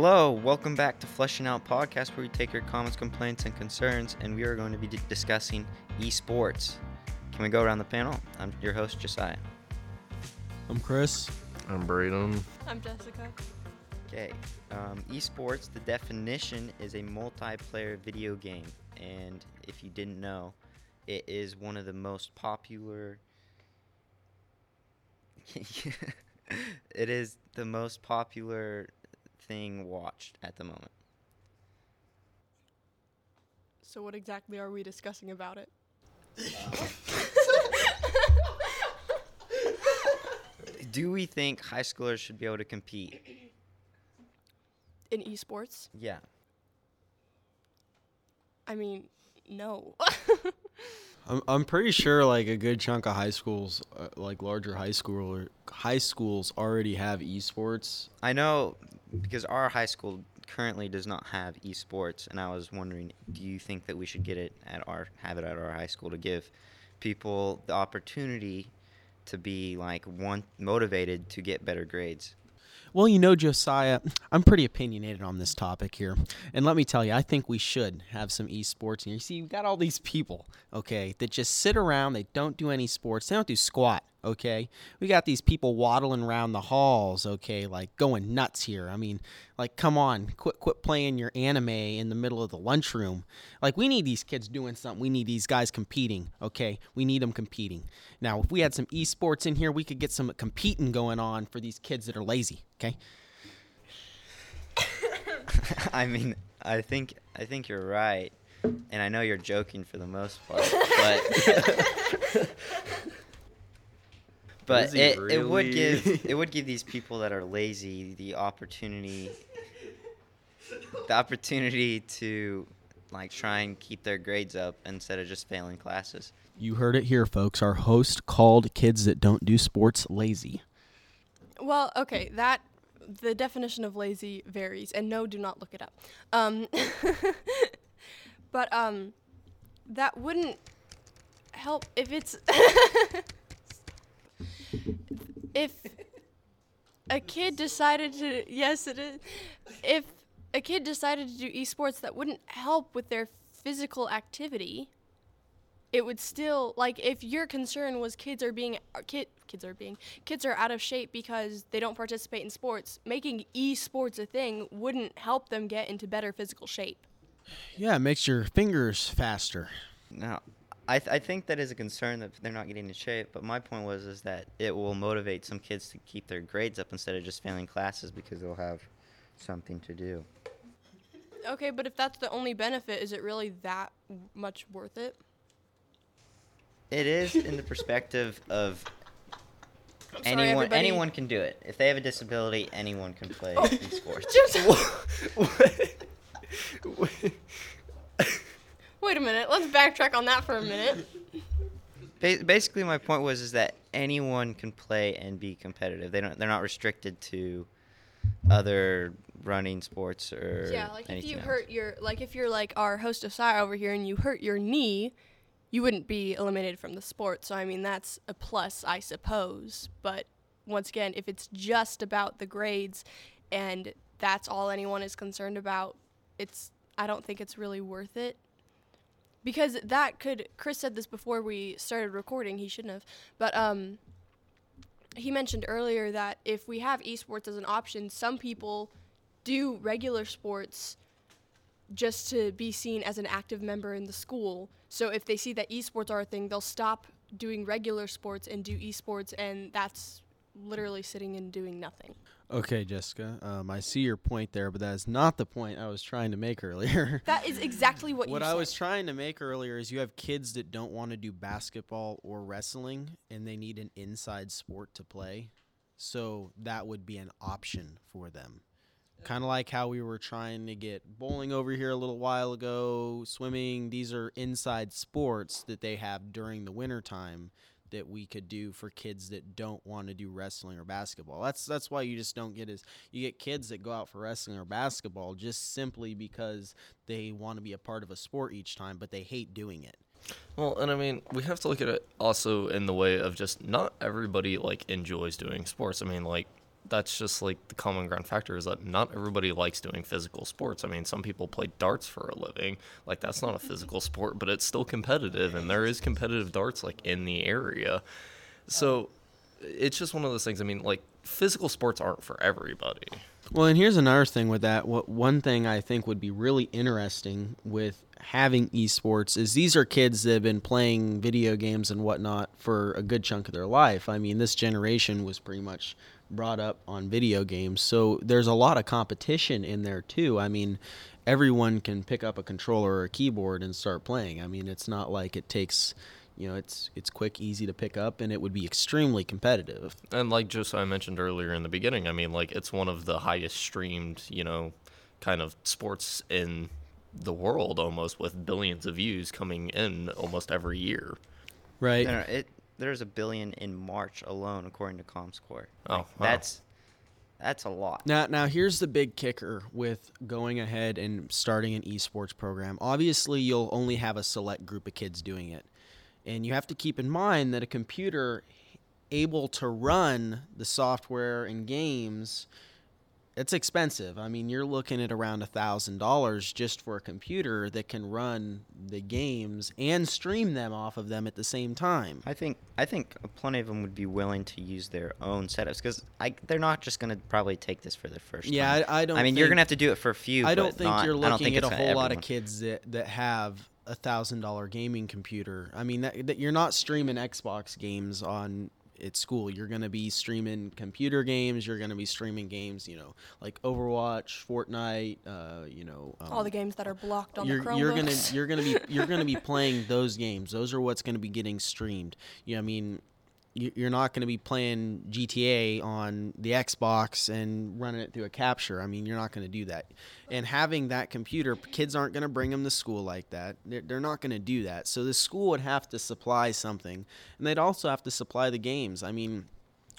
Hello, welcome back to Flushing Out Podcast, where we take your comments, complaints, and concerns, and we are going to be d- discussing esports. Can we go around the panel? I'm your host, Josiah. I'm Chris. I'm Braden. I'm Jessica. Okay, um, esports, the definition is a multiplayer video game, and if you didn't know, it is one of the most popular. it is the most popular thing watched at the moment. So, what exactly are we discussing about it? Do we think high schoolers should be able to compete? In esports? Yeah. I mean, no. I'm I'm pretty sure like a good chunk of high schools, uh, like larger high school high schools already have esports. I know because our high school currently does not have esports, and I was wondering, do you think that we should get it at our have it at our high school to give people the opportunity to be like one motivated to get better grades? Well, you know, Josiah, I'm pretty opinionated on this topic here. And let me tell you, I think we should have some esports. And you see, you've got all these people, okay, that just sit around, they don't do any sports, they don't do squat, okay? We got these people waddling around the halls, okay, like going nuts here. I mean, like, come on, quit, quit playing your anime in the middle of the lunchroom. Like, we need these kids doing something. We need these guys competing, okay? We need them competing. Now, if we had some esports in here, we could get some competing going on for these kids that are lazy, okay? I mean, I think I think you're right, and I know you're joking for the most part, but but Is he it, it would give it would give these people that are lazy the opportunity the opportunity to like try and keep their grades up instead of just failing classes. You heard it here, folks. Our host called kids that don't do sports lazy. well, okay, that. The definition of lazy varies, and no, do not look it up. Um, but um, that wouldn't help if it's if a kid decided to yes it is if a kid decided to do esports that wouldn't help with their physical activity it would still like if your concern was kids are being kid kids are being kids are out of shape because they don't participate in sports making esports a thing wouldn't help them get into better physical shape Yeah, it makes your fingers faster. No, I, th- I think that is a concern that they're not getting in shape. But my point was is that it will motivate some kids to keep their grades up instead of just failing classes because they'll have something to do. okay but if that's the only benefit is it really that much worth it It is in the perspective of anyone. Oh. Anyone can do it. If they have a disability, anyone can play oh. esports. wait a minute let's backtrack on that for a minute Ba- basically, my point was is that anyone can play and be competitive. They don't. They're not restricted to other running sports or yeah like if you else. hurt your like if you're like our host Josiah over here and you hurt your knee you wouldn't be eliminated from the sport so i mean that's a plus i suppose but once again if it's just about the grades and that's all anyone is concerned about it's i don't think it's really worth it because that could chris said this before we started recording he shouldn't have but um he mentioned earlier that if we have esports as an option some people do regular sports just to be seen as an active member in the school. So if they see that esports are a thing, they'll stop doing regular sports and do esports, and that's literally sitting and doing nothing. Okay, Jessica, um, I see your point there, but that is not the point I was trying to make earlier. That is exactly what, what I said. was trying to make earlier is you have kids that don't want to do basketball or wrestling and they need an inside sport to play. So that would be an option for them. Kind of like how we were trying to get bowling over here a little while ago, swimming. These are inside sports that they have during the winter time that we could do for kids that don't want to do wrestling or basketball. That's that's why you just don't get as you get kids that go out for wrestling or basketball just simply because they want to be a part of a sport each time, but they hate doing it. Well, and I mean, we have to look at it also in the way of just not everybody like enjoys doing sports. I mean, like that's just like the common ground factor is that not everybody likes doing physical sports. I mean, some people play darts for a living. Like that's not a mm-hmm. physical sport, but it's still competitive, and there is competitive darts like in the area. So oh. it's just one of those things. I mean, like physical sports aren't for everybody. Well, and here's another thing with that. What one thing I think would be really interesting with having esports is these are kids that have been playing video games and whatnot for a good chunk of their life. I mean, this generation was pretty much brought up on video games, so there's a lot of competition in there too. I mean, everyone can pick up a controller or a keyboard and start playing. I mean, it's not like it takes you know it's it's quick easy to pick up and it would be extremely competitive And like just I mentioned earlier in the beginning, I mean, like it's one of the highest streamed, you know, kind of sports in the world almost with billions of views coming in almost every year. right No, no, it there's a billion in March alone, according to ComScore. Oh, wow. that's that's a lot. Now, now here's the big kicker with going ahead and starting an esports program. Obviously, you'll only have a select group of kids doing it, and you have to keep in mind that a computer able to run the software and games it's expensive. I mean, you're looking at around a thousand dollars just for a computer that can run the games and stream them off of them at the same time. I think I think plenty of them would be willing to use their own setups because they're not just gonna probably take this for the first Yeah, time. I, I don't. I mean, you're gonna have to do it for a few. I don't think not- you're looking think at a whole for lot of kids that, that have a thousand dollar gaming computer. I mean, that, that you're not streaming Xbox games on at school. You're going to be streaming computer games. You're going to be streaming games, you know, like Overwatch, Fortnite. Uh, you know, um, All the games that are blocked on you're, the Chromebooks. you're gonna you're gonna be you're gonna be playing those games. Those are what's gonna be getting streamed. You know, I mean, you're not gonna be playing GTA on the Xbox and running it through a capture. I mean, you're not gonna do that. And having that computer, kids aren't gonna bring them to school like that. They're, not gonna do that. So the school would have to supply something, and they'd also have to supply the games. I mean.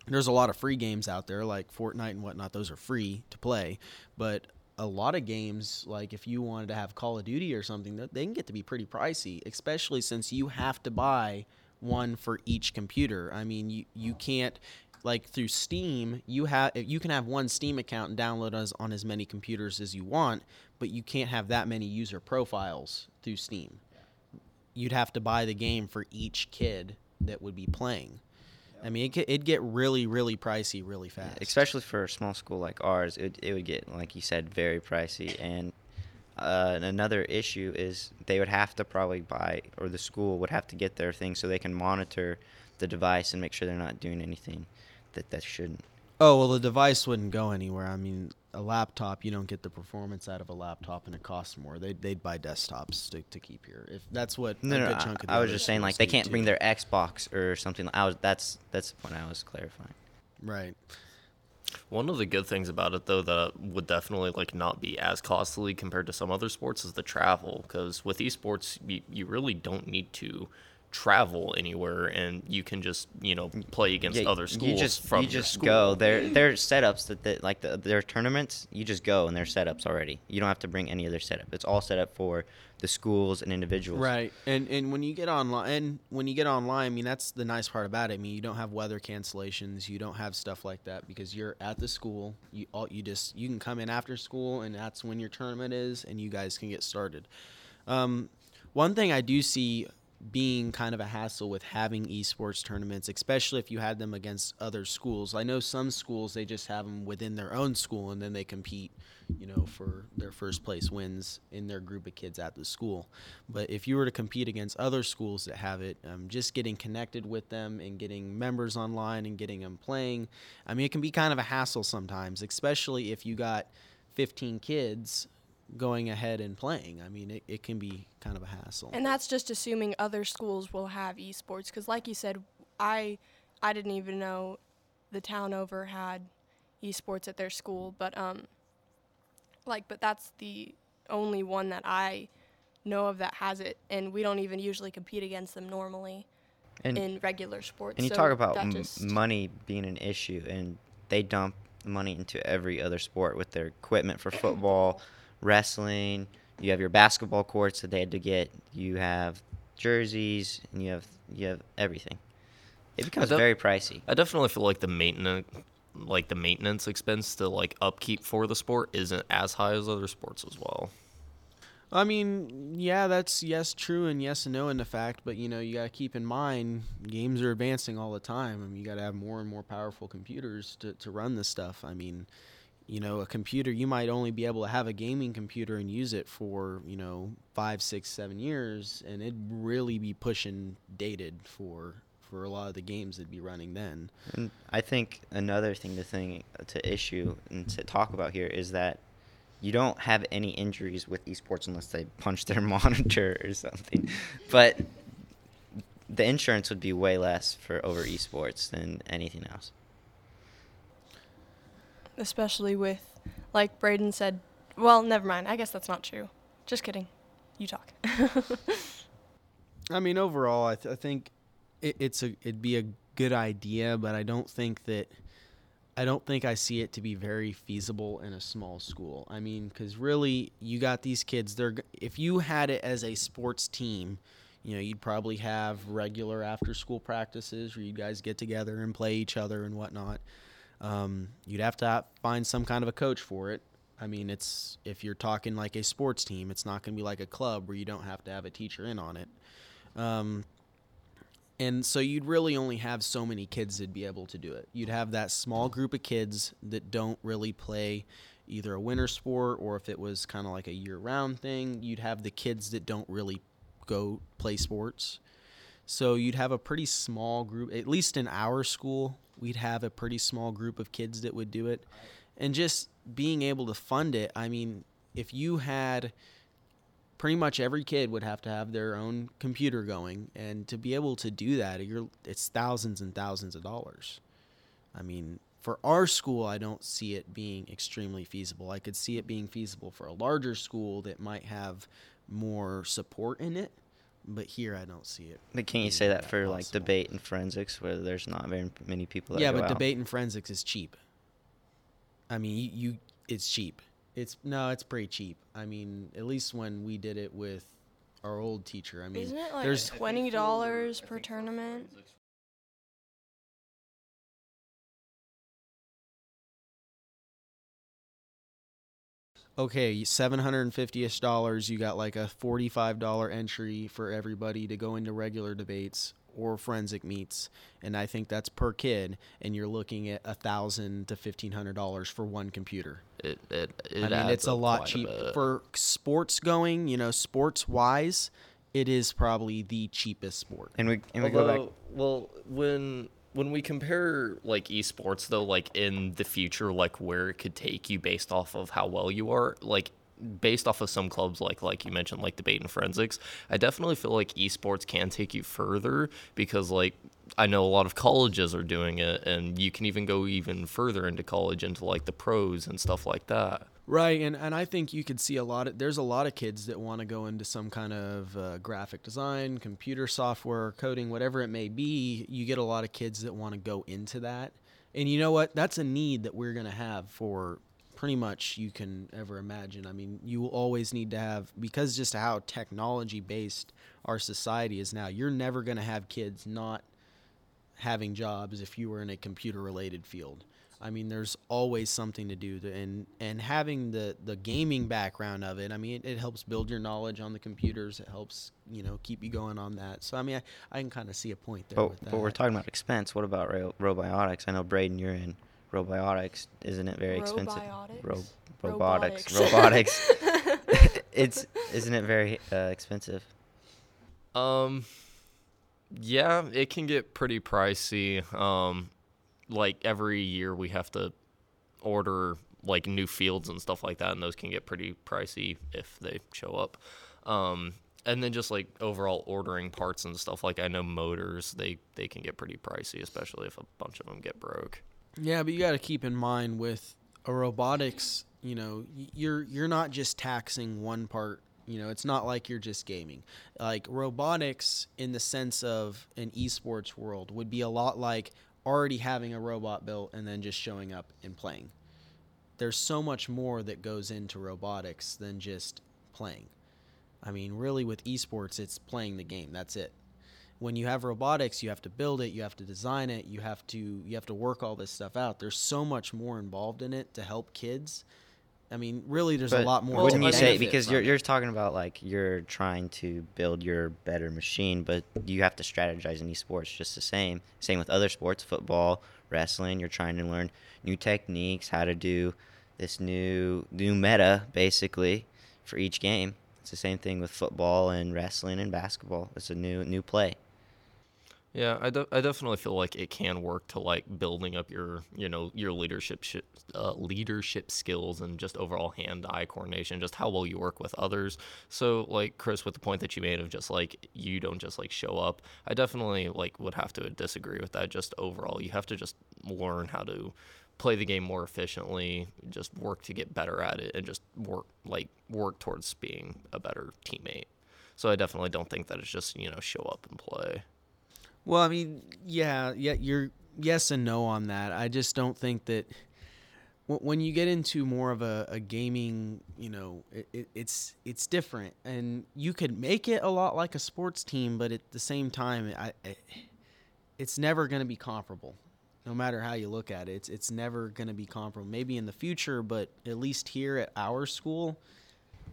There's a lot of free games out there like Fortnite and whatnot. Those are free to play, but a lot of games, like if you wanted to have Call of Duty or something, they can get to be pretty pricey, especially since you have to buy one for each computer. I mean, you you can't like through Steam, you have you can have one Steam account and download us on as many computers as you want, but you can't have that many user profiles through Steam. You'd have to buy the game for each kid that would be playing. I mean, it it'd get really, really pricey really fast. especially for a small school like ours, it, it would get, like you said, very pricey. And uh, another issue is they would have to probably buy, or the school would have to get their thing so they can monitor the device and make sure they're not doing anything that that shouldn't. Oh well, the device wouldn't go anywhere. I mean, a laptop, you don't get the performance out of a laptop, and it costs more. They'd they'd buy desktops to, to keep here. If that's what No, a no, good I- chunk of the I was just saying like they can't too. bring their Xbox or something. I was that's that's the point I was clarifying. right. One of the good things about it, though, that would definitely like not be as costly compared to some other sports is the travel. Because with esports, you, you really don't need to travel anywhere, and you can just you know play against Yeah, other schools you just from you your just school. go. Their their setups that, that like the, their tournaments, you just go and their setups already. You don't have to bring any other setup. It's all set up for the schools and individuals. Right, and and when you get online, and when you get online, I mean that's the nice part about it. I mean you don't have weather cancellations, you don't have stuff like that because you're at the school. You all you just you can come in after school, and that's when your tournament is, and you guys can get started. Um, one thing I do see being kind of a hassle with having esports tournaments, especially if you had them against other schools. I know some schools they just have them within their own school and then they compete, you know, for their first place wins in their group of kids at the school. But if you were to compete against other schools that have it, um, just getting connected with them and getting members online and getting them playing, I mean, it can be kind of a hassle sometimes, especially if you got 15 kids going ahead and playing. I mean, it, it can be kind of a hassle. And that's just assuming other schools will have esports because, like you said, I I didn't even know the town over had esports at their school, but um, like, but that's the only one that I know of that has it, and we don't even usually compete against them normally And in regular sports. and you so talk about m- money being an issue, and they dump money into every other sport with their equipment for football, wrestling. You have your basketball courts that they had to get. You have jerseys, and you have you have everything. It becomes def- very pricey. I definitely feel like the maintenance like the maintenance expense to like upkeep for the sport isn't as high as other sports as well. I mean, yeah, that's yes, true, and yes and no in the fact, but you know, you got to keep in mind games are advancing all the time. I mean, you got to have more and more powerful computers to, to run this stuff. I mean, you know, a computer, you might only be able to have a gaming computer and use it for, you know, five, six, seven years, and it'd really be pushing dated for for a lot of the games that'd be running then. And I think another thing to think to issue and to talk about here is that you don't have any injuries with esports unless they punch their monitor or something. But the insurance would be way less for over esports than anything else. Especially with, like Braden said, well, never mind. I guess that's not true. Just kidding. You talk. I mean, overall, I, th- I think it, it's a it'd be a good idea, but I don't think that I don't think I see it to be very feasible in a small school. I mean, because really, you got these kids. They're if you had it as a sports team, you know, you'd probably have regular after school practices where you guys get together and play each other and whatnot. Um, you'd have to find some kind of a coach for it. I mean, it's if you're talking like a sports team, it's not going to be like a club where you don't have to have a teacher in on it. Um, and so you'd really only have so many kids that'd be able to do it. You'd have that small group of kids that don't really play either a winter sport or if it was kind of like a year-round thing, you'd have the kids that don't really go play sports. So you'd have a pretty small group, at least in our school, we'd have a pretty small group of kids that would do it. And just being able to fund it, I mean, if you had pretty much every kid would have to have their own computer going. And to be able to do that it's thousands and thousands of dollars. I mean for our school i don't see it being extremely feasible. I could see it being feasible for a larger school that might have more support in it but here i don't see it But can't you say that for like debate and forensics where there's not very many people that yeah go but out? debate and forensics is cheap. I mean you, you it's cheap. It's no it's pretty cheap. I mean at least when we did it with our old teacher. I mean Isn't it like there's twenty dollars per tournament? Okay, seven hundred and fifty-ish dollars. You got like a forty-five dollar entry for everybody to go into regular debates or forensic meets, and I think that's per kid. And you're looking at a thousand to fifteen hundred dollars for one computer. It it, it I mean, adds it's a lot cheaper for sports going. You know, sports wise, it is probably the cheapest sport. and we and we go back. Well, when when we compare like esports though, like in the future, like where it could take you based off of how well you are, like based off of some clubs like like you mentioned like debate and forensics i definitely feel like esports can take you further because like i know a lot of colleges are doing it and you can even go even further into college into like the pros and stuff like that Right, and, and I think you could see a lot of there's a lot of kids that want to go into some kind of uh, graphic design, computer software, coding, whatever it may be. You get a lot of kids that want to go into that, and you know what? That's a need that we're gonna have for pretty much you can ever imagine. I mean, you will always need to have because just how technology based our society is now. You're never gonna have kids not having jobs if you were in a computer related field. I mean, there's always something to do, to, and and having the the gaming background of it. I mean, it, it helps build your knowledge on the computers. It helps you know keep you going on that. So I mean, I, I can kind of see a point there But, with that. but we're talking about expense. What about ro- robiotics? I know Braden, you're in robiotics. Isn't it very expensive? Ro- robotics. Robotics. Robotics. it's isn't it very uh, expensive? Um, yeah, it can get pretty pricey. Um, like every year we have to order like new fields and stuff like that, and those can get pretty pricey if they show up. Um, and then just like overall ordering parts and stuff. Like I know motors, they they can get pretty pricey, especially if a bunch of them get broke. Yeah, but you got to keep in mind with a robotics, you know, you're you're not just taxing one part. You know, it's not like you're just gaming. Like robotics, in the sense of an esports world, would be a lot like already having a robot built and then just showing up and playing. There's so much more that goes into robotics than just playing. I mean, really, with esports, it's playing the game. That's it. when you have robotics, you have to build it, you have to design it, you have to you have to work all this stuff out. There's so much more involved in it to help kids. I mean, really, there's a lot more. Wouldn't to you say because you're you're talking about like you're trying to build your better machine, but you have to strategize in esports just the same. Same with other sports, football, wrestling. You're trying to learn new techniques, how to do this new new meta basically for each game. It's the same thing with football and wrestling and basketball. It's a new new play. Yeah, I, de- I definitely feel like it can work to like building up your you know your leadership shi uh, leadership skills and just overall hand eye coordination, just how well you work with others. So like Chris, with the point that you made of just like you don't just like show up, I definitely like would have to disagree with that. Just overall, you have to just learn how to play the game more efficiently, just work to get better at it, and just work like work towards being a better teammate. So I definitely don't think that it's just you know show up and play. Well, I mean, yeah, yeah, you're yes and no on that. I just don't think that wh- when you get into more of a, a gaming, you know, it, it, it's it's different, and you could make it a lot like a sports team, but at the same time, I it's never going to be comparable. No matter how you look at it, it's it's never going to be comparable. Maybe in the future, but at least here at our school,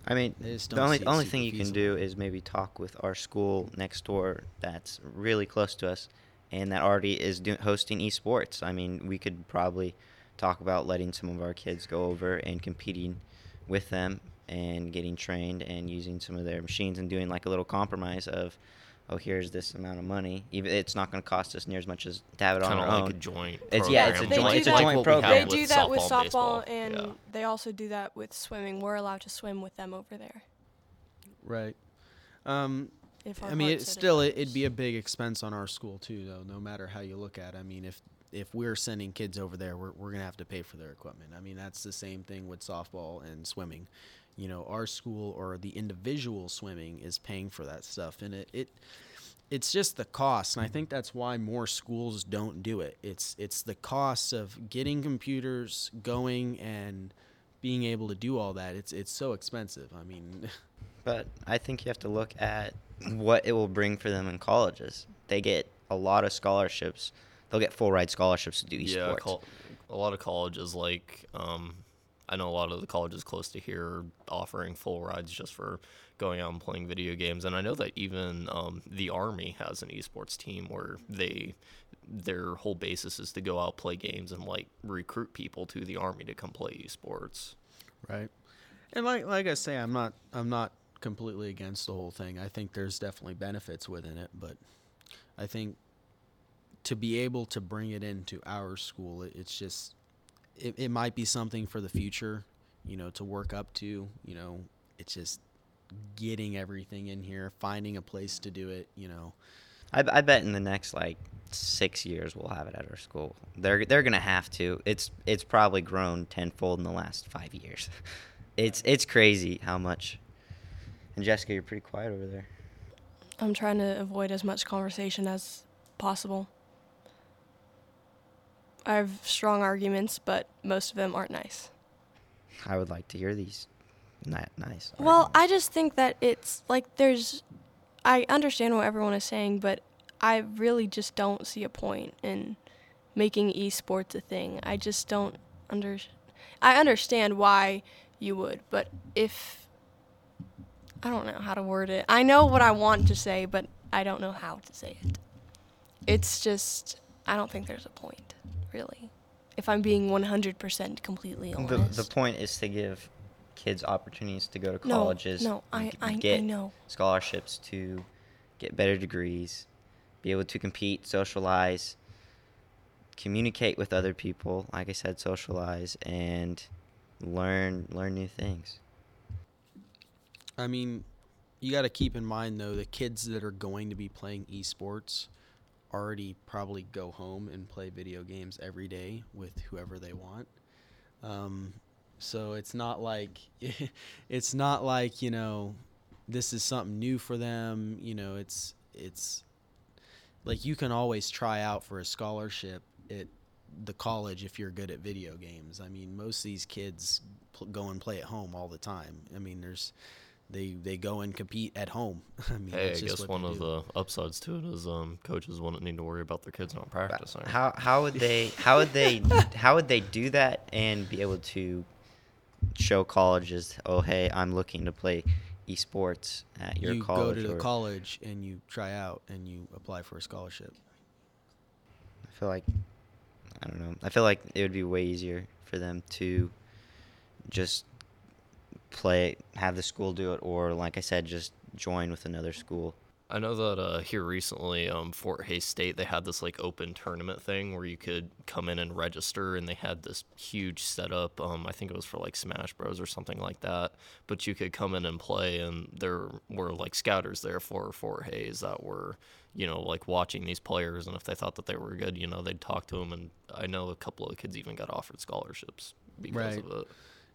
I mean, I the only only thing you can do is maybe talk with our school next door that's really close to us, and that already is do- hosting esports. I mean, we could probably talk about letting some of our kids go over and competing with them and getting trained and using some of their machines and doing like a little compromise of, oh, here's this amount of money. Even it's not going to cost us near as much as to have it on Kind our of like own. a joint. It's- yeah, it's a program, joint- like- it's a like joint what program. They with do that with softball, softball, baseball. and Yeah. they also do that with swimming. We're allowed to swim with them over there. right? Um, If our I mean, heart it so still it, it'd be a big expense on our school too, though. No matter how you look at it. I mean, if if we're sending kids over there, we're we're gonna have to pay for their equipment. I mean, that's the same thing with softball and swimming. You know, our school or the individual swimming is paying for that stuff, and it it it's just the cost, and I think that's why more schools don't do it. It's it's the cost of getting computers going and being able to do all that. It's it's so expensive. I mean. But I think you have to look at what it will bring for them in colleges. They get a lot of scholarships. They'll get full ride scholarships to do esports. Yeah, col- a lot of colleges like um, I know a lot of the colleges close to here are offering full rides just for going out and playing video games, and I know that even um, the army has an esports team where they their whole basis is to go out play games and like recruit people to the army to come play esports. Right. And like like I say, I'm not I'm not completely against the whole thing. I think there's definitely benefits within it, but I think to be able to bring it into our school, it's just it, it might be something for the future, you know, to work up to. You know, it's just getting everything in here, finding a place to do it. You know, I, I bet in the next like six years we'll have it at our school. They're they're gonna have to. It's it's probably grown tenfold in the last five years. It's it's crazy how much. And Jessica, you're pretty quiet over there. I'm trying to avoid as much conversation as possible. I have strong arguments, but most of them aren't nice. I would like to hear these. Not nice. Well, arguments. I just think that it's like there's. I understand what everyone is saying, but I really just don't see a point in making esports a thing. I just don't under. I understand why you would, but if. I don't know how to word it. I know what I want to say, but I don't know how to say it. It's just. I don't think there's a point, really. If I'm being 100% completely honest. the the point is to give kids opportunities to go to colleges. no, and I- g- I- I get know. scholarships to get better degrees, be able to compete, socialize, communicate with other people. Like I said, socialize and learn learn new things. I mean, you got to keep in mind though the kids that are going to be playing esports already probably go home and play video games every day with whoever they want. Um, so it's not like it's not like you know this is something new for them. You know, it's it's like you can always try out for a scholarship at the college if you're good at video games. I mean, most of these kids pl- go and play at home all the time. I mean, there's they they go and compete at home. I mean, Hey, I that's just guess what one of do. the upsides to it is um, coaches wouldn't need to worry about their kids not practicing. How how would they how would they how would they do that and be able to show colleges, oh hey, I'm looking to play esports at your you college. You go to the or- college and you try out and you apply for a scholarship. I feel like I don't know. I feel like it would be way easier for them to just play, have the school do it, or like I said, just join with another school. I know that uh, here recently, um, Fort Hays State, they had this like open tournament thing where you could come in and register, and they had this huge setup. Um, I think it was for like Smash Bros or something like that. But you could come in and play, and there were like scouters there for Fort Hays that were, you know, like watching these players, and if they thought that they were good, you know, they'd talk to them. And I know a couple of kids even got offered scholarships because Right. of it.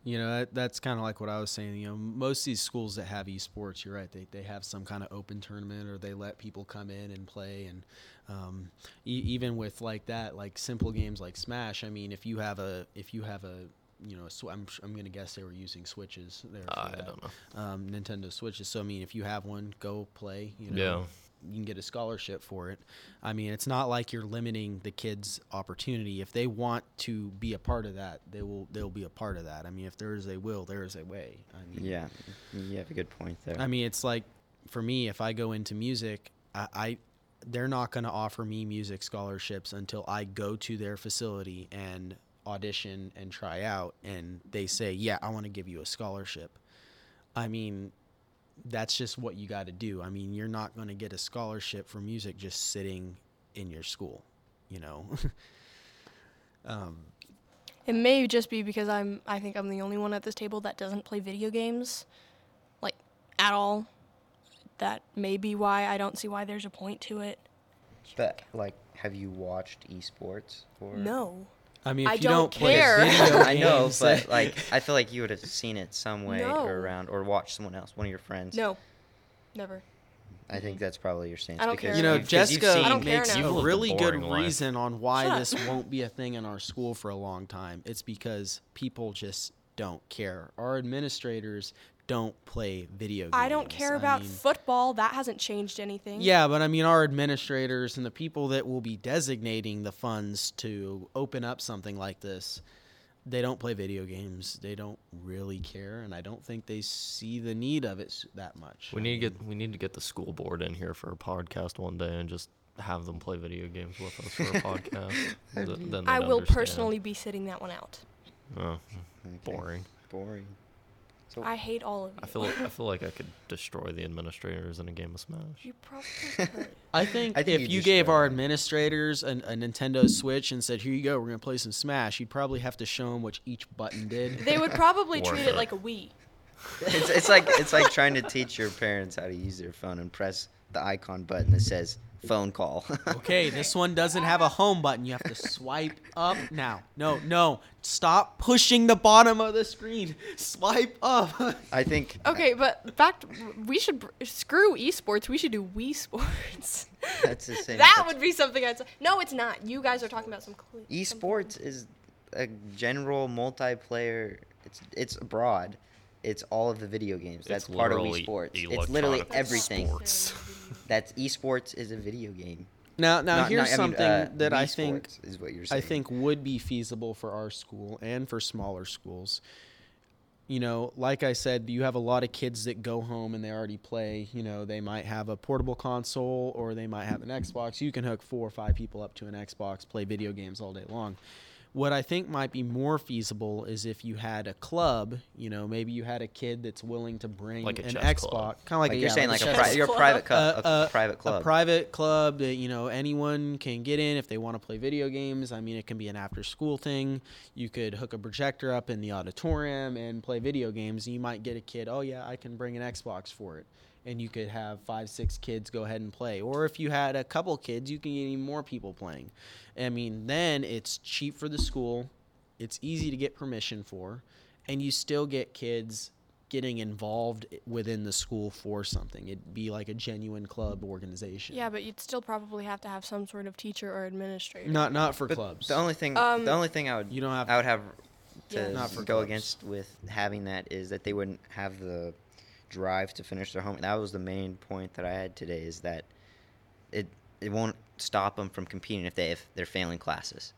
You know, that, that's kind of like what I was saying. You know, most of these schools that have esports, you're right. They, they have some kind of open tournament, or they let people come in and play. And um, e- even with like that, like simple games like Smash. I mean, if you have a if you have a you know, sw- I'm I'm gonna guess they were using switches there. I that. don't know. Um, Nintendo Switches. So I mean, if you have one, go play. You know, Yeah. You can get a scholarship for it. I mean, it's not like you're limiting the kids' opportunity. If they want to be a part of that, they will. They'll be a part of that. I mean, if there is a will, there is a way. I mean, Yeah, you have a good point there. I mean, it's like for me, if I go into music, I, I they're not going to offer me music scholarships until I go to their facility and audition and try out, and they say, "Yeah, I want to give you a scholarship." I mean, that's just what you got to do. I mean, you're not going to get a scholarship for music just sitting in your school, you know. um, It may just be because I'm I think I'm the only one at this table that doesn't play video games like at all. That may be why I don't see why there's a point to it. but like, have you watched esports? Or? No. I mean, if I you don't don't, play care. video I know, but like, I feel like you would have seen it some way No. or around, or watched someone else, one of your friends. No. Never. I think that's probably your stance. I don't because care you know, now. you've Jessica seen- I don't care makes. You've a really good life. reason on why Shut this up. won't be a thing in our school for a long time. It's because people just don't care. Our administrators don't play video games. I don't care I about mean- football. That hasn't changed anything. yeah, but I mean, our administrators and the people that will be designating the funds to open up something like this, they don't play video games. They don't really care, and I don't think they see the need of it that much. We I need to get we need to get the school board in here for a podcast one day and just have them play video games with us for a podcast. Th- then I will understand. personally be sitting that one out. Oh, Okay. boring. Boring. So I hate all of you. I feel I feel like I could destroy the administrators in a game of Smash. you probably could. I think, I think if you you gave our administrators an, a Nintendo Switch and said, "Here you go, we're gonna play some Smash," you'd probably have to show them what each button did. They would probably treat it it. like a Wii. it's, it's like it's like trying to teach your parents how to use their phone and press the icon button that says phone call. okay, this one doesn't have a home button. You have to swipe up now. No, no, stop pushing the bottom of the screen. Swipe up. I think. Okay, but back to, we should br- screw esports. We should do Wii Sports. That's the same. that would be something I'd say. No, it's not. You guys are talking about some cool. Esports is a general multiplayer. It's it's broad. It's all of the video games. That's It's part of literally esports. It's literally everything. sports. That's esports is a video game. now, now Not- here's not- I mean, something uh, that I think is what you're saying. I think would be feasible for our school and for smaller schools. You know, like I said, you have a lot of kids that go home and they already play. You know, they might have a portable console or they might have an Xbox. You can hook four or five people up to an Xbox, play video games all day long. What I think might be more feasible is if you had a club. You know, maybe you had a kid that's willing to bring Like a an Xbox, club. kind of like, Like a, you're yeah, saying, like a pri- you're a club. private club, uh, a uh, private club. a private club that you know anyone can get in if they want to play video games. I mean, it can be an after-school thing. You could hook a projector up in the auditorium and play video games. And you might get a kid. Oh yeah, I can bring an Xbox for it, and you could have five, six kids go ahead and play. Or if you had a couple kids, you can get even more people playing. I mean, then it's cheap for the school. It's easy to get permission for, and you still get kids getting involved within the school for something. It'd be like a genuine club organization. Yeah, but you'd still probably have to have some sort of teacher or administrator. Not not for But clubs. The only thing, Um, the only thing I would, You don't have I would have Yeah. to Not for go clubs. against with having that is that they wouldn't have the drive to finish their home. That was the main point that I had today. Is that it it won't stop them from competing if they if they're failing classes.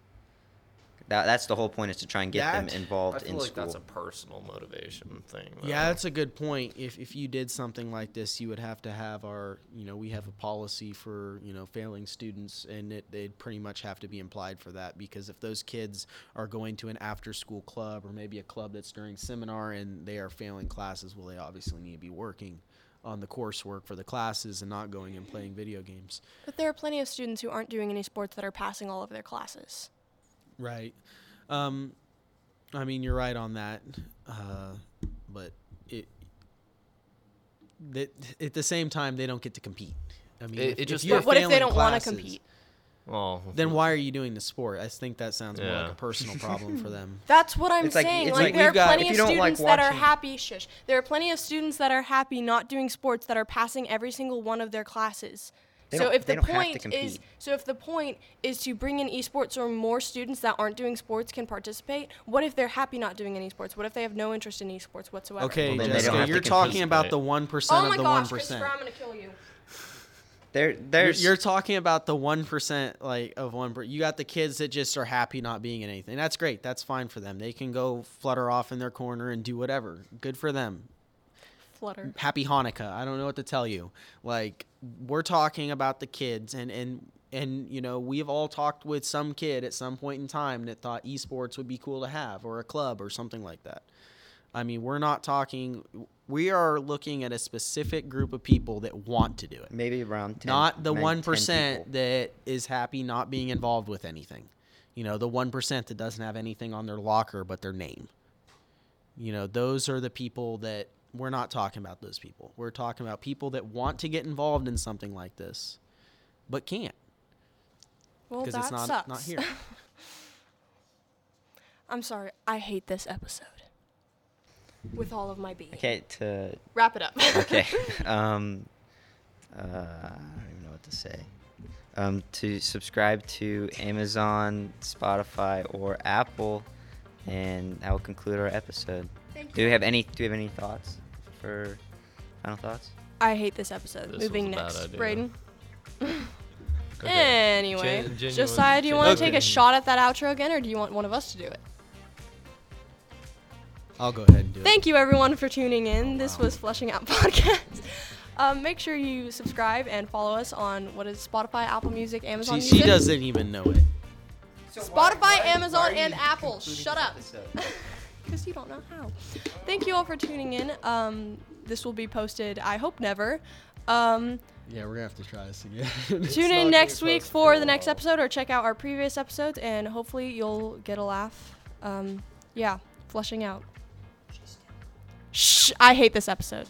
That, that's the whole point is to try and get That- them involved I feel in like school. that's a personal motivation thing. Yeah, that's a good point. If if you did something like this, you would have to have our, you know, we have a policy for, you know, failing students and it they'd pretty much have to be implied for that because if those kids are going to an after school club or maybe a club that's during seminar and they are failing classes, well they obviously need to be working on the coursework for the classes and not going and playing video games. But there are plenty of students who aren't doing any sports that are passing all of their classes. Right. Um, I mean, you're right on that. Uh, but it, that at the same time, they don't get to compete. I mean, It- if, it if you're what if they don't want to compete? Well, Then why are you doing the sport? I think that sounds more like a personal problem for them. That's what I'm It's saying. it's Like, like there are got- plenty of you don't like students that are happy. Shush. There are plenty of students that are happy not doing sports that are passing every single one of their classes. They so don't- if they the don't have to point is so if the point is to bring in esports or more students that aren't doing sports can participate, what if they're happy not doing any sports? What if they have no interest in esports whatsoever? Okay, Well, then Jessica, you're talking about the one percent Oh of my the one gosh, Christopher, percent. I'm gonna kill you. there, You're, you're talking about the one percent, like of one. You got the kids that just are happy not being in anything. That's great. That's fine for them. They can go flutter off in their corner and do whatever. Good for them. Flutter. Happy Hanukkah. I don't know what to tell you. Like we're talking about the kids, and and and you know we've all talked with some kid at some point in time that thought esports would be cool to have, or a club, or something like that. I mean, we're not talking. We are looking at a specific group of people that want to do it maybe around 10, not the one that is happy not being involved with anything. You know, the one percent that doesn't have anything on their locker but their name. You know, those are the people that we're not talking about. Those people. We're talking about people that want to get involved in something like this, but can't Well, because that it's not sucks. not here. I'm sorry. I hate this episode. With all of my being. Okay, to Wrap it up. okay. um, uh, I don't even know what to say. Um, to subscribe to Amazon, Spotify, or Apple, and that will conclude our episode. Thank Do we have any? Do we have any thoughts for final thoughts? I hate this episode. This Moving was a bad next. idea. Braden. Okay. Anyway, Gen- genuine- Josiah, do you want to genuine- take a shot at that outro again, or do you want one of us to do it? I'll go ahead and do it. Thank you, everyone, for tuning in. This was Flushing Out Podcast. Um, make sure you subscribe and follow us on what is Spotify, Apple Music, Amazon She, Music. she doesn't even know it. Spotify, Amazon, and Apple. Shut up. Because you don't know how. Thank you all for tuning in. Um, this will be posted, I hope never. Um, Yeah, we're gonna have to try this again. tune in next week for the next episode or check out our previous episodes and hopefully you'll get a laugh. Um, yeah, flushing out. Shh, I hate this episode.